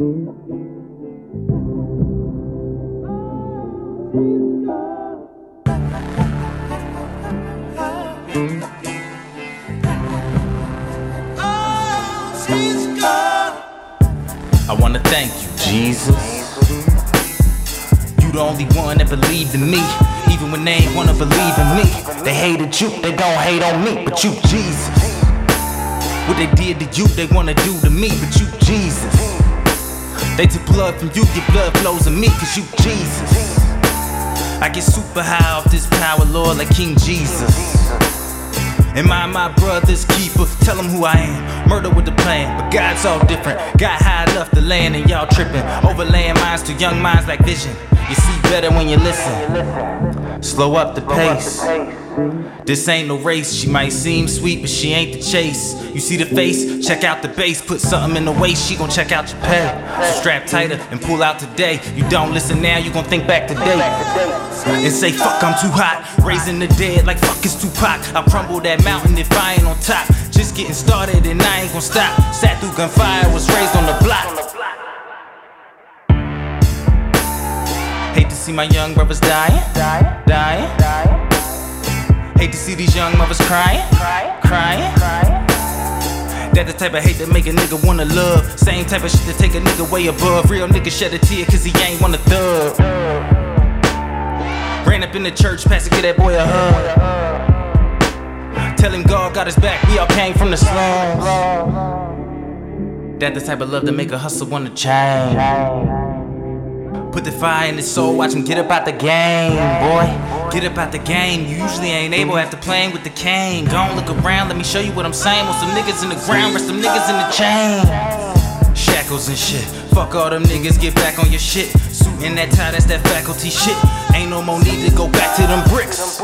I wanna thank you, Jesus. You the only one that believed in me, even when they ain't wanna believe in me. They hated you, they don't hate on me, but you, Jesus. What they did to you, they wanna do to me, but you, Jesus. They took blood from you, your blood flows in me, cause you, Jesus. I get super high off this power, Lord, like King Jesus. Am I my brother's keeper? Tell him who I am. Murder with the plan, but God's all different. Got high enough to land and y'all tripping. Overlaying minds to young minds like vision. You see better when you listen. Slow up the pace. This ain't no race. She might seem sweet, but she ain't the chase. You see the face? Check out the base. Put something in the waist. She gon' check out your pay. So strap tighter and pull out today. You don't listen now, you gon' think back today. And say fuck, I'm too hot. Raising the dead like fuck is Tupac. I'll crumble that mountain if I ain't on top. Just getting started and I ain't gon' stop. Sat through gunfire, was raised on the block. Hate to see my young brothers dying, dying. Hate to see these young mothers crying, crying. That the type of hate that make a nigga wanna love. Same type of shit that take a nigga way above. Real nigga shed a tear cause he ain't wanna thug. Ran up in the church, pastor get that boy a hug. Tell him God got his back, we all came from the slums. That the type of love that make a hustle wanna change. Put the fire in his soul, watch him get up out the game, boy. Get up out the game. You usually ain't able after playing with the cane. Gon' look around, let me show you what I'm saying. Want some niggas in the ground, rest some niggas in the chain. Shackles and shit. Fuck all them niggas, get back on your shit. Suit in that tie, that's that faculty shit. Ain't no more need to go back to them bricks.